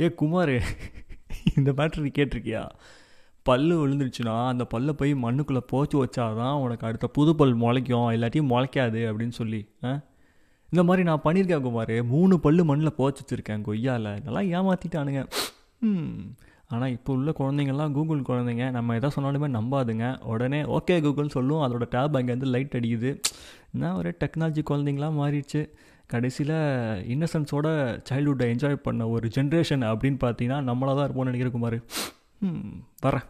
ஏ குமார் இந்த மேட்ரு நீ கேட்டிருக்கியா? பல்லு விழுந்துருச்சுன்னா அந்த பல்லை போய் மண்ணுக்குள்ளே போச்சு வச்சாதான் உனக்கு அடுத்த புது பல் முளைக்கும். இல்லாட்டியும் முளைக்காது அப்படின்னு சொல்லி ஆ? இந்த மாதிரி நான் பண்ணியிருக்கேன் குமார். மூணு பல்லு மண்ணில் போச்சு வச்சுருக்கேன் கொய்யாவில் இதெல்லாம் ஏமாற்றிட்டானுங்க ஆனால் இப்போ உள்ள குழந்தைங்கள்லாம் கூகுள் குழந்தைங்க. நம்ம எதை சொன்னாலுமே நம்பாதுங்க. உடனே ஓகே கூகுள் சொல்லும். அதோட டேப் அங்கேருந்து லைட் அடிக்குது. என்ன ஒரு டெக்னாலஜி குழந்தைங்களாம் மாறிடுச்சு. கடைசியில் இன்னசென்ஸோட சைல்ட்ஹுட்டை என்ஜாய் பண்ண ஒரு ஜென்ரேஷன் அப்படின்னு பார்த்தீங்கன்னா நம்மளாக தான் இருப்போம்னு நினைக்கிற குமார். வரேன்.